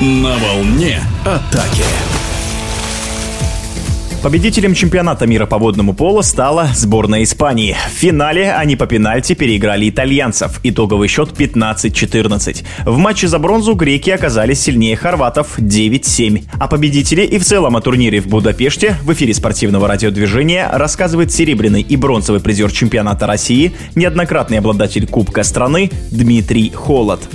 На волне атаки. Победителем чемпионата мира по водному поло стала сборная Испании. В финале они по пенальти переиграли итальянцев. Итоговый счет 15-14. В матче за бронзу греки оказались сильнее хорватов 9-7. А победители и в целом о турнире в Будапеште в эфире спортивного радиодвижения рассказывает серебряный и бронзовый призер чемпионата России, неоднократный обладатель Кубка страны Дмитрий Холод.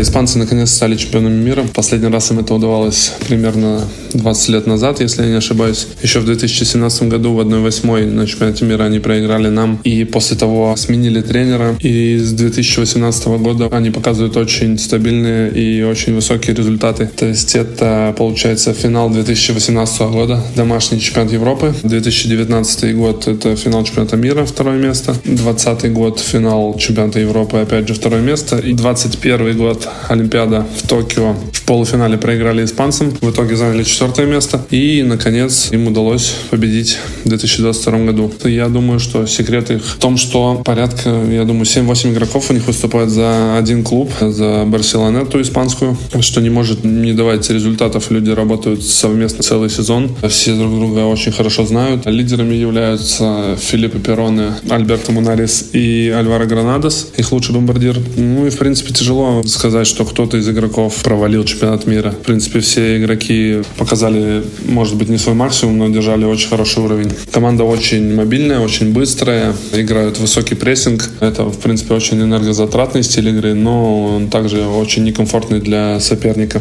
Испанцы наконец стали чемпионами мира. Последний раз им это удавалось примерно 20 лет назад, если я не ошибаюсь. Еще в 2017 году в 1-8 на чемпионате мира они проиграли нам. И после того сменили тренера. И с 2018 года они показывают очень стабильные и очень высокие результаты. То есть это получается финал 2018 года, домашний чемпионат Европы. 2019 год это финал чемпионата мира, второе место. 2020 год финал чемпионата Европы, опять же второе место. И 2021 год Олимпиада в Токио. Полуфинале проиграли испанцам. В итоге заняли четвертое место. И, наконец, им удалось победить в 2022 году. Я думаю, что секрет их в том, что порядка, я думаю, 7-8 игроков у них выступают за один клуб, за Барселонету испанскую, что не может не давать результатов. Люди работают совместно целый сезон. Все друг друга очень хорошо знают. Лидерами являются Филиппо Перроне, Альберто Мунарис и Альваро Гранадос, их лучший бомбардир. Ну и, в принципе, тяжело сказать, что кто-то из игроков провалил чемпионат мира. В принципе, все игроки пока показали, может быть, не свой максимум, но держали очень хороший уровень. Команда очень мобильная, очень быстрая, играют высокий прессинг. Это, в принципе, очень энергозатратный стиль игры, но он также очень некомфортный для соперника.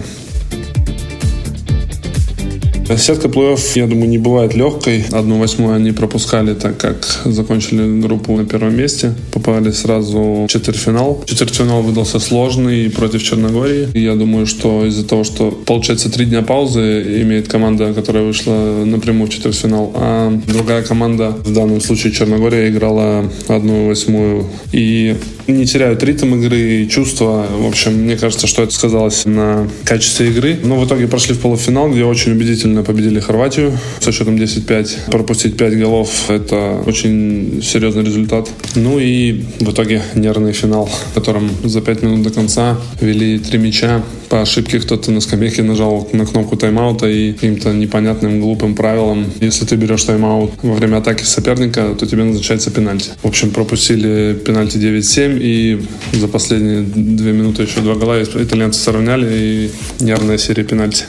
Сетка плей-офф, я думаю, не бывает легкой. Одну восьмую они пропускали, так как закончили группу на первом месте. Попали сразу в четвертьфинал. Четвертьфинал выдался сложный против Черногории. И я думаю, что из-за того, что получается три дня паузы имеет команда, которая вышла напрямую в четвертьфинал, а другая команда, в данном случае Черногория, играла одну восьмую. И не теряют ритм игры и чувства. В общем, мне кажется, что это сказалось на качестве игры. Но в итоге прошли в полуфинал, где очень убедительно победили Хорватию со счетом 10-5. Пропустить 5 голов — это очень серьезный результат. Ну и в итоге нервный финал, в котором за 5 минут до конца вели три мяча. По ошибке кто-то на скамейке нажал на кнопку тайм-аута и каким-то непонятным глупым правилам, если ты берешь тайм-аут во время атаки соперника, то тебе назначается пенальти. В общем, пропустили пенальти 9-7 и за последние две минуты еще два гола итальянцы сравняли, и нервная серия пенальти.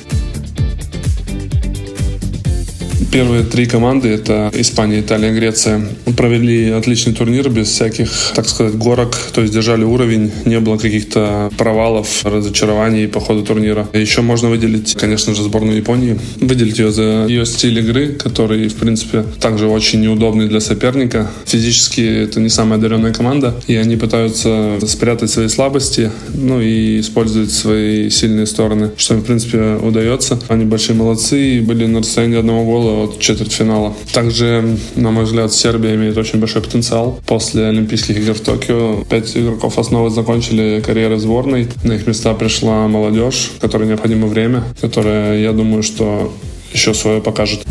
Первые три команды, это Испания, Италия, Греция, провели отличный турнир без всяких, так сказать, горок, то есть держали уровень, не было каких-то провалов, разочарований по ходу турнира. Еще можно выделить, конечно же, сборную Японии, выделить ее за ее стиль игры, который, в принципе, также очень неудобный для соперника. Физически это не самая одаренная команда, и они пытаются спрятать свои слабости, ну и использовать свои сильные стороны, что в принципе, удается. Они большие молодцы и были на расстоянии одного гола от четвертьфинала. Также, на мой взгляд, Сербия имеет очень большой потенциал. После Олимпийских игр в Токио пять игроков основы закончили карьеры сборной. На их места пришла молодежь, которой необходимо время, которая, я думаю, что еще свое покажет.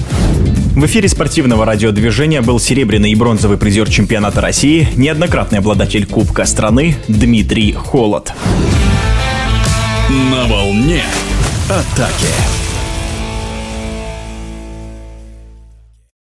В эфире спортивного радиодвижения был серебряный и бронзовый призер чемпионата России, неоднократный обладатель Кубка страны Дмитрий Холод. На волне атаки.